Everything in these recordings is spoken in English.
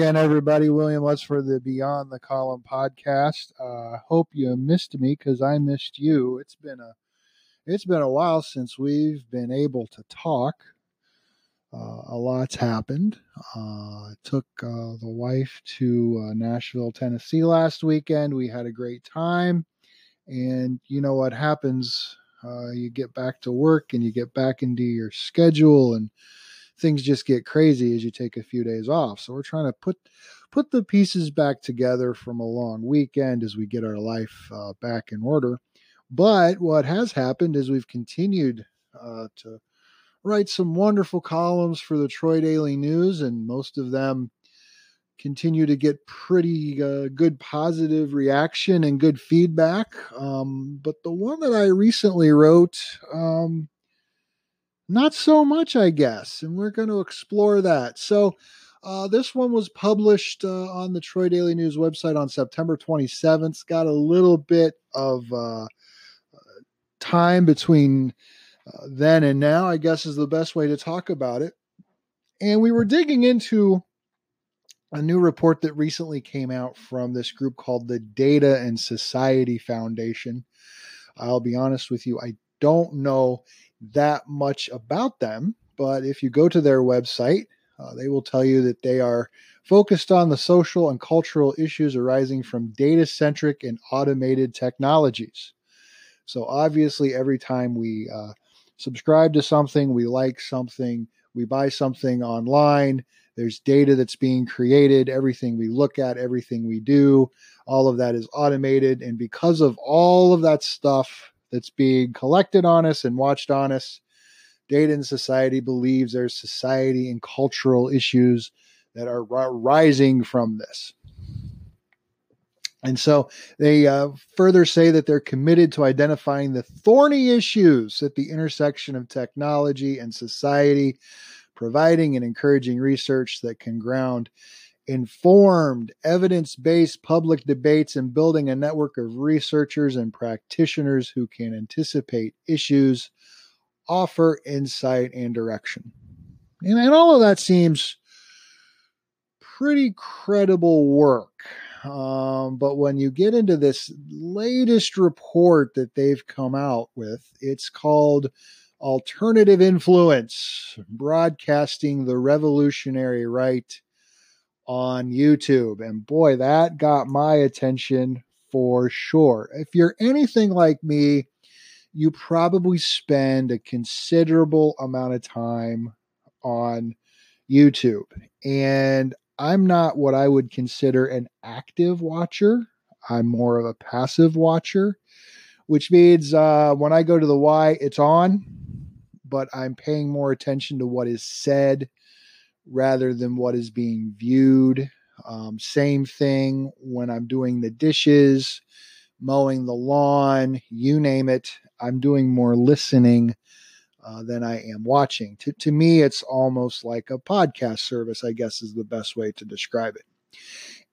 again, everybody. William Lutz for the Beyond the Column podcast. Uh, hope you missed me because I missed you. It's been a it's been a while since we've been able to talk. Uh, a lot's happened. Uh, took uh, the wife to uh, Nashville, Tennessee last weekend. We had a great time, and you know what happens? Uh, you get back to work and you get back into your schedule and things just get crazy as you take a few days off. So we're trying to put put the pieces back together from a long weekend as we get our life uh, back in order. But what has happened is we've continued uh, to write some wonderful columns for the Troy Daily News, and most of them continue to get pretty uh, good positive reaction and good feedback. Um, but the one that I recently wrote, um, not so much, I guess. And we're going to explore that. So, uh, this one was published uh, on the Troy Daily News website on September 27th. It's got a little bit of uh, time between uh, then and now, I guess, is the best way to talk about it. And we were digging into a new report that recently came out from this group called the Data and Society Foundation. I'll be honest with you, I don't know that much about them, but if you go to their website, uh, they will tell you that they are focused on the social and cultural issues arising from data centric and automated technologies. So, obviously, every time we uh, subscribe to something, we like something, we buy something online, there's data that's being created. Everything we look at, everything we do, all of that is automated. And because of all of that stuff that's being collected on us and watched on us. Data and Society believes there's society and cultural issues that are rising from this. And so they uh, further say that they're committed to identifying the thorny issues at the intersection of technology and society, providing and encouraging research that can ground informed, evidence based public debates and building a network of researchers and practitioners who can anticipate issues, offer insight and direction. And, and all of that seems pretty credible work. Um, but when you get into this latest report that they've come out with, it's called Alternative Influence Broadcasting the Revolutionary Right on YouTube. And boy, that got my attention for sure. If you're anything like me, you probably spend a considerable amount of time on YouTube. And I'm not what I would consider an active watcher. I'm more of a passive watcher, which means uh, when I go to the Y, it's on, but I'm paying more attention to what is said rather than what is being viewed. Um, same thing when I'm doing the dishes, mowing the lawn, you name it. I'm doing more listening uh, than I am watching. To, to me, it's almost like a podcast service, I guess is the best way to describe it.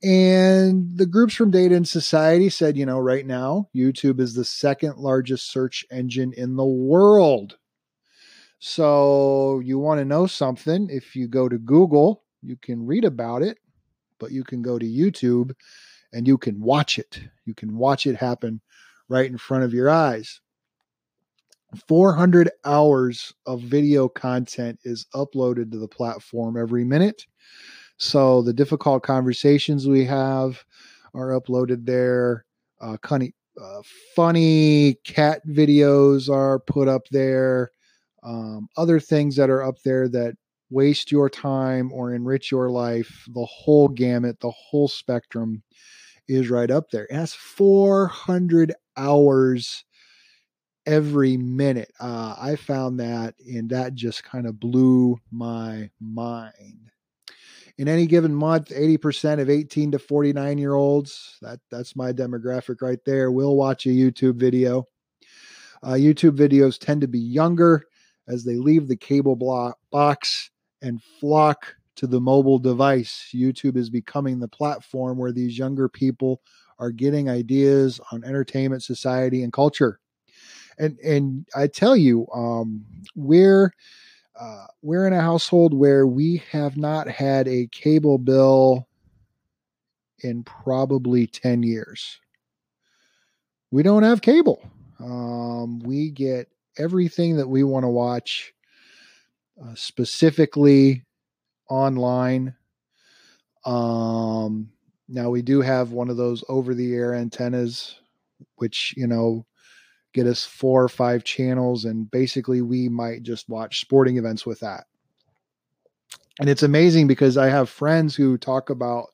And the groups from Data and Society said, you know, right now, YouTube is the second largest search engine in the world. So you want to know something, if you go to Google, you can read about it, but you can go to YouTube and you can watch it. You can watch it happen right in front of your eyes. 400 hours of video content is uploaded to the platform every minute. So the difficult conversations we have are uploaded there. Uh, funny, uh, funny cat videos are put up there um, other things that are up there that waste your time or enrich your life, the whole gamut, the whole spectrum is right up there. It has 400 hours every minute. Uh, I found that, and that just kind of blew my mind. In any given month, 80% of 18 to 49 year olds, that, that's my demographic right there, will watch a YouTube video. Uh, YouTube videos tend to be younger as they leave the cable block box and flock to the mobile device. YouTube is becoming the platform where these younger people are getting ideas on entertainment, society, and culture. And and I tell you, um, we're uh, we're in a household where we have not had a cable bill in probably 10 years. We don't have cable. Um, we get everything that we want to watch uh, specifically online. Um, now we do have one of those over the air antennas, which, you know, get us four or five channels, and basically we might just watch sporting events with that. And it's amazing because I have friends who talk about,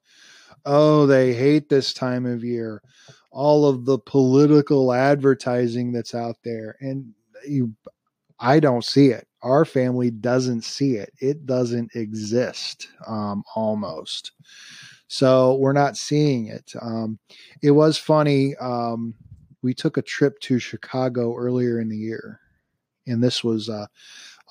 oh, they hate this time of year, all of the political advertising that's out there. And you, I don't see it. Our family doesn't see it. It doesn't exist um, almost. So we're not seeing it. Um, it was funny. Um, we took a trip to Chicago earlier in the year, and this was uh,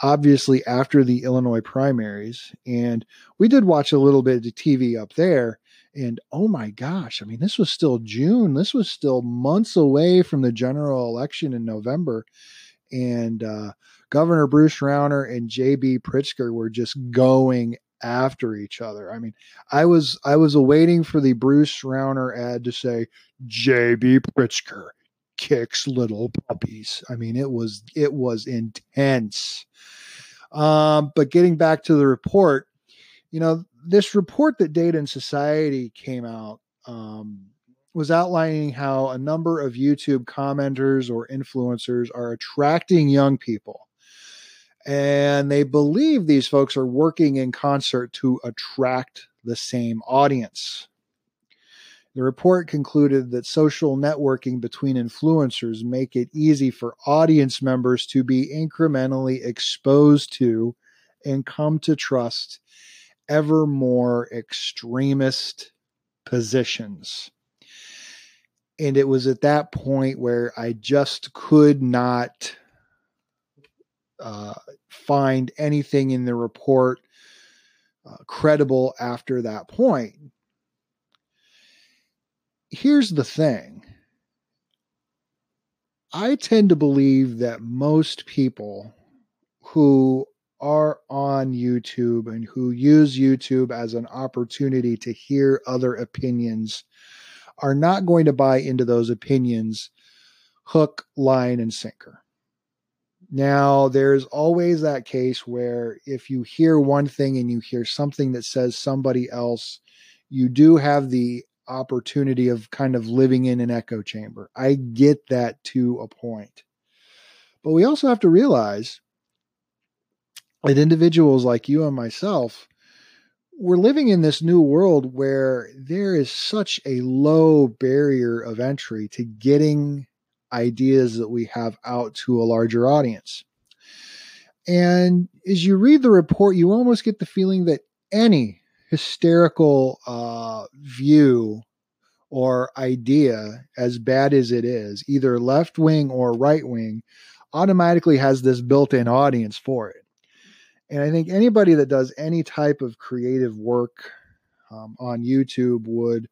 obviously after the Illinois primaries. And we did watch a little bit of TV up there. And oh my gosh, I mean, this was still June. This was still months away from the general election in November. And uh, Governor Bruce Rauner and J.B. Pritzker were just going after each other. I mean, I was I was awaiting for the Bruce Rauner ad to say J.B. Pritzker kicks little puppies. I mean, it was it was intense. Um, but getting back to the report, you know, this report that Data and Society came out um, was outlining how a number of YouTube commenters or influencers are attracting young people. And they believe these folks are working in concert to attract the same audience. The report concluded that social networking between influencers make it easy for audience members to be incrementally exposed to and come to trust ever more extremist positions. And it was at that point where I just could not uh, find anything in the report uh, credible after that point. Here's the thing. I tend to believe that most people who are on YouTube and who use YouTube as an opportunity to hear other opinions are not going to buy into those opinions hook, line, and sinker. Now, there's always that case where if you hear one thing and you hear something that says somebody else, you do have the opportunity of kind of living in an echo chamber. I get that to a point. But we also have to realize that individuals like you and myself, we're living in this new world where there is such a low barrier of entry to getting ideas that we have out to a larger audience. And as you read the report, you almost get the feeling that any hysterical uh, view or idea, as bad as it is, either left wing or right wing, automatically has this built in audience for it. And I think anybody that does any type of creative work um, on YouTube would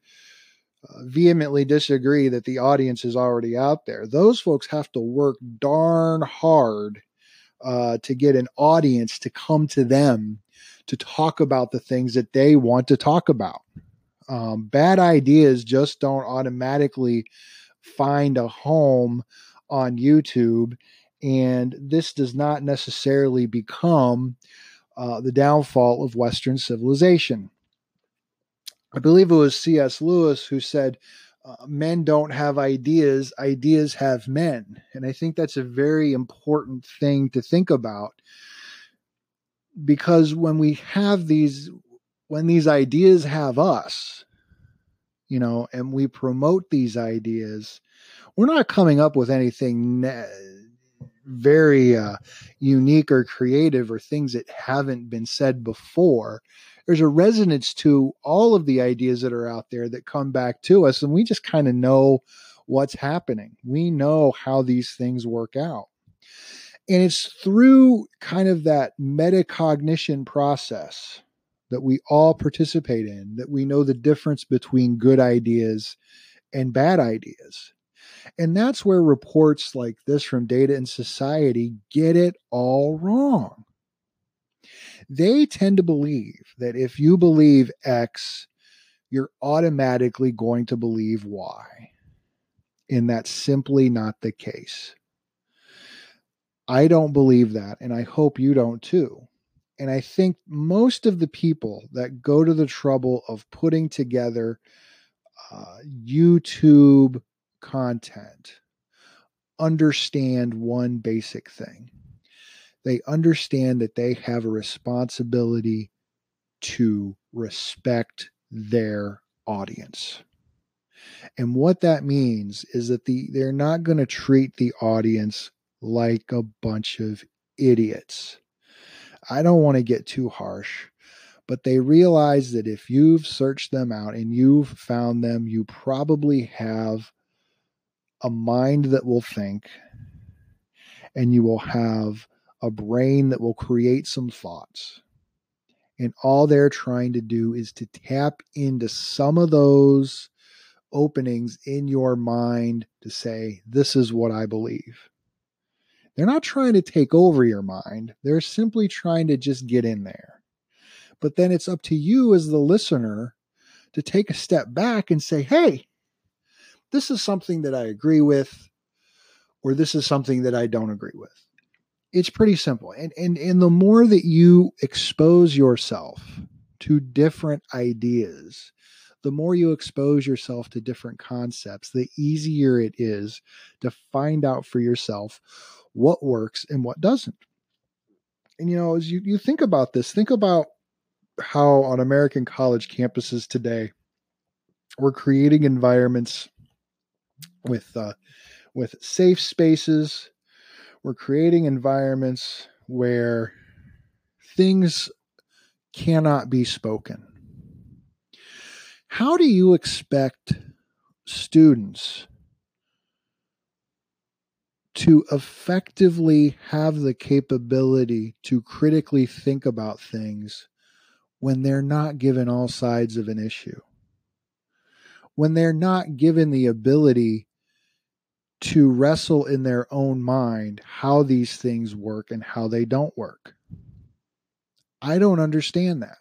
uh, vehemently disagree that the audience is already out there. Those folks have to work darn hard uh, to get an audience to come to them to talk about the things that they want to talk about. Um, bad ideas just don't automatically find a home on YouTube. And this does not necessarily become uh, the downfall of Western civilization. I believe it was C.S. Lewis who said, uh, Men don't have ideas, ideas have men. And I think that's a very important thing to think about because when we have these when these ideas have us you know and we promote these ideas we're not coming up with anything ne- very uh, unique or creative or things that haven't been said before there's a resonance to all of the ideas that are out there that come back to us and we just kind of know what's happening we know how these things work out and it's through kind of that metacognition process that we all participate in that we know the difference between good ideas and bad ideas. And that's where reports like this from Data and Society get it all wrong. They tend to believe that if you believe X, you're automatically going to believe Y. And that's simply not the case. I don't believe that, and I hope you don't too. And I think most of the people that go to the trouble of putting together uh, YouTube content understand one basic thing. They understand that they have a responsibility to respect their audience. And what that means is that the they're not going to treat the audience like a bunch of idiots. I don't want to get too harsh, but they realize that if you've searched them out and you've found them, you probably have a mind that will think and you will have a brain that will create some thoughts. And all they're trying to do is to tap into some of those openings in your mind to say, This is what I believe. They're not trying to take over your mind, they're simply trying to just get in there. But then it's up to you as the listener to take a step back and say, hey, this is something that I agree with, or this is something that I don't agree with. It's pretty simple. And, and, and the more that you expose yourself to different ideas, the more you expose yourself to different concepts, the easier it is to find out for yourself what works and what doesn't. And you know, as you, you think about this, think about how on American college campuses today, we're creating environments with uh, with safe spaces. We're creating environments where things cannot be spoken. How do you expect students to effectively have the capability to critically think about things when they're not given all sides of an issue, when they're not given the ability to wrestle in their own mind how these things work and how they don't work. I don't understand that.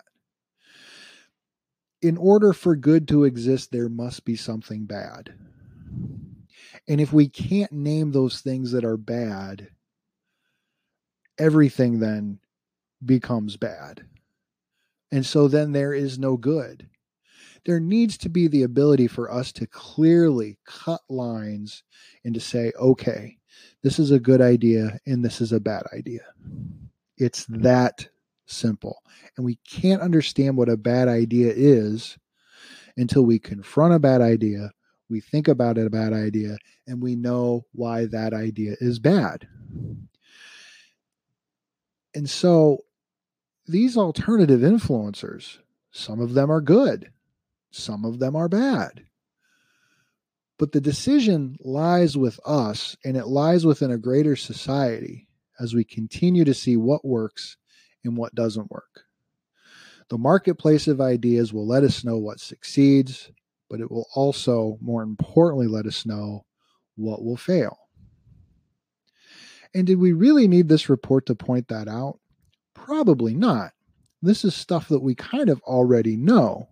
In order for good to exist, there must be something bad. And if we can't name those things that are bad, everything then becomes bad. And so then there is no good. There needs to be the ability for us to clearly cut lines and to say, okay, this is a good idea and this is a bad idea. It's mm-hmm. that simple. And we can't understand what a bad idea is until we confront a bad idea we think about it a bad idea and we know why that idea is bad. And so these alternative influencers, some of them are good, some of them are bad. But the decision lies with us and it lies within a greater society as we continue to see what works and what doesn't work. The marketplace of ideas will let us know what succeeds but it will also, more importantly, let us know what will fail. And did we really need this report to point that out? Probably not. This is stuff that we kind of already know,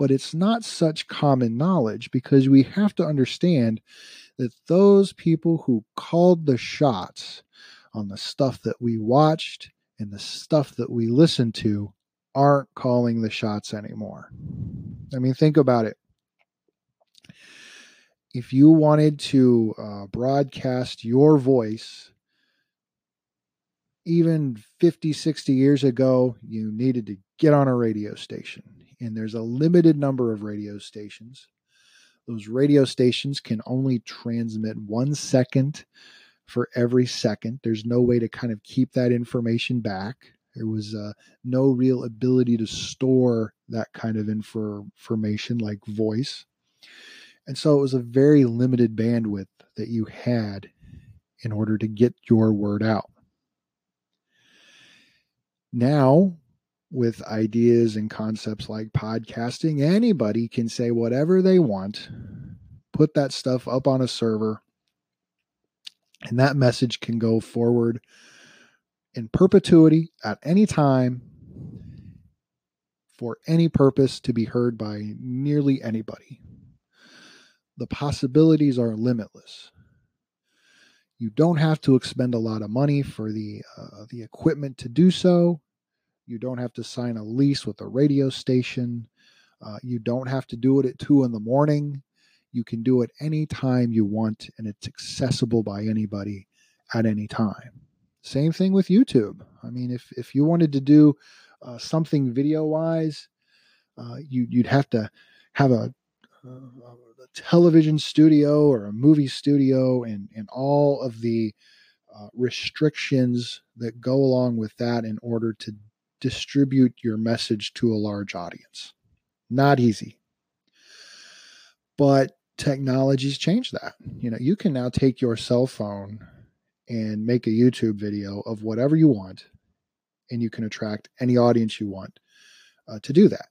but it's not such common knowledge because we have to understand that those people who called the shots on the stuff that we watched and the stuff that we listened to aren't calling the shots anymore. I mean, think about it if you wanted to uh, broadcast your voice even 50 60 years ago you needed to get on a radio station and there's a limited number of radio stations. Those radio stations can only transmit one second for every second. There's no way to kind of keep that information back. There was uh, no real ability to store that kind of information like voice. And so it was a very limited bandwidth that you had in order to get your word out. Now, with ideas and concepts like podcasting, anybody can say whatever they want, put that stuff up on a server, and that message can go forward in perpetuity at any time for any purpose to be heard by nearly anybody. The possibilities are limitless. You don't have to expend a lot of money for the uh, the equipment to do so. You don't have to sign a lease with a radio station. Uh, you don't have to do it at two in the morning. You can do it anytime you want, and it's accessible by anybody at any time. Same thing with YouTube. I mean, if if you wanted to do uh, something video wise, uh, you you'd have to have a, a, a, television studio or a movie studio, and and all of the uh, restrictions that go along with that in order to distribute your message to a large audience. Not easy. But technology's changed that. You know, you can now take your cell phone and make a YouTube video of whatever you want, and you can attract any audience you want uh, to do that.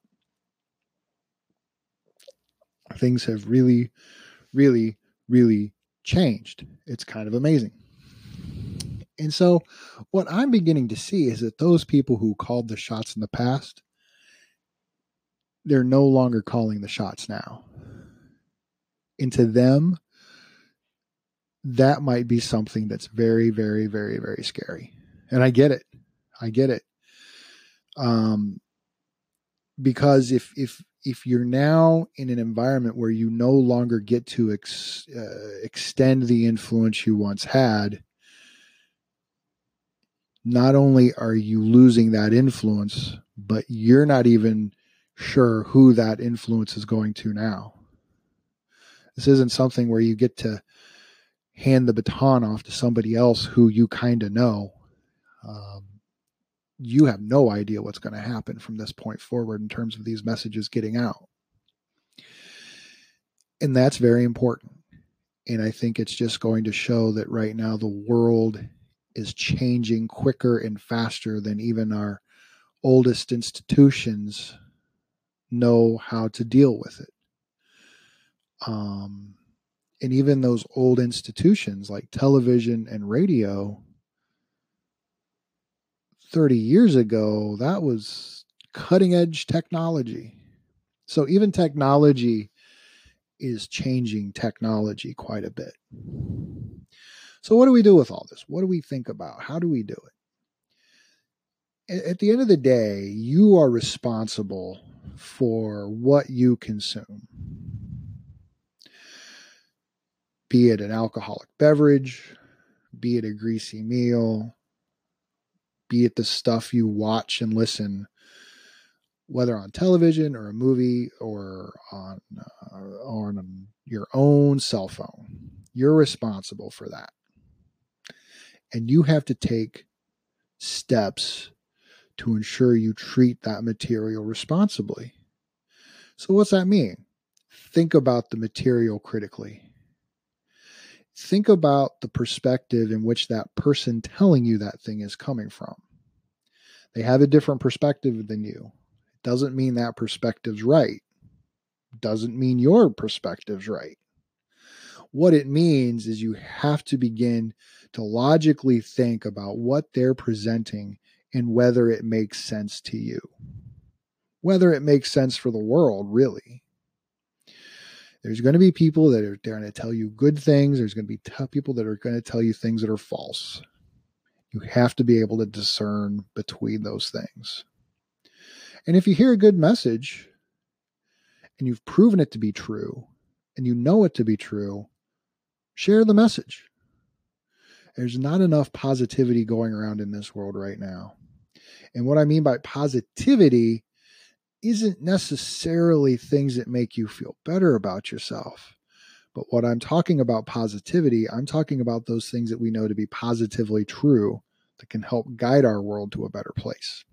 Things have really, really, really changed. It's kind of amazing. And so, what I'm beginning to see is that those people who called the shots in the past, they're no longer calling the shots now. And to them, that might be something that's very, very, very, very scary. And I get it. I get it. Um, because if if if you're now in an environment where you no longer get to ex, uh, extend the influence you once had, not only are you losing that influence, but you're not even sure who that influence is going to now. This isn't something where you get to hand the baton off to somebody else who you kind of know. Um, you have no idea what's going to happen from this point forward in terms of these messages getting out. And that's very important. And I think it's just going to show that right now the world is changing quicker and faster than even our oldest institutions know how to deal with it. Um, and even those old institutions like television and radio 30 years ago that was cutting edge technology so even technology is changing technology quite a bit so what do we do with all this what do we think about how do we do it at the end of the day you are responsible for what you consume be it an alcoholic beverage, be it a greasy meal, be it the stuff you watch and listen, whether on television or a movie or on uh, on your own cell phone. You're responsible for that. And you have to take steps to ensure you treat that material responsibly. So, what's that mean? Think about the material critically think about the perspective in which that person telling you that thing is coming from. They have a different perspective than you. It doesn't mean that perspective's right. Doesn't mean your perspective's right. What it means is you have to begin to logically think about what they're presenting and whether it makes sense to you. Whether it makes sense for the world, really. There's going to be people that are going to tell you good things. There's going to be t- people that are going to tell you things that are false. You have to be able to discern between those things. And if you hear a good message and you've proven it to be true and you know it to be true, share the message. There's not enough positivity going around in this world right now. And what I mean by positivity isn't necessarily things that make you feel better about yourself. But what I'm talking about positivity, I'm talking about those things that we know to be positively true that can help guide our world to a better place.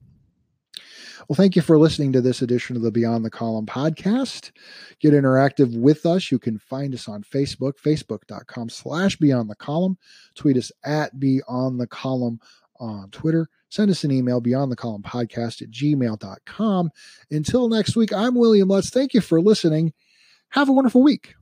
Well, thank you for listening to this edition of the Beyond the Column podcast. Get interactive with us. You can find us on Facebook, facebook.com slash Beyond the Column. Tweet us at Beyond the Column on Twitter. Send us an email, Beyond the Column podcast at gmail.com. Until next week, I'm William Lutz. Thank you for listening. Have a wonderful week.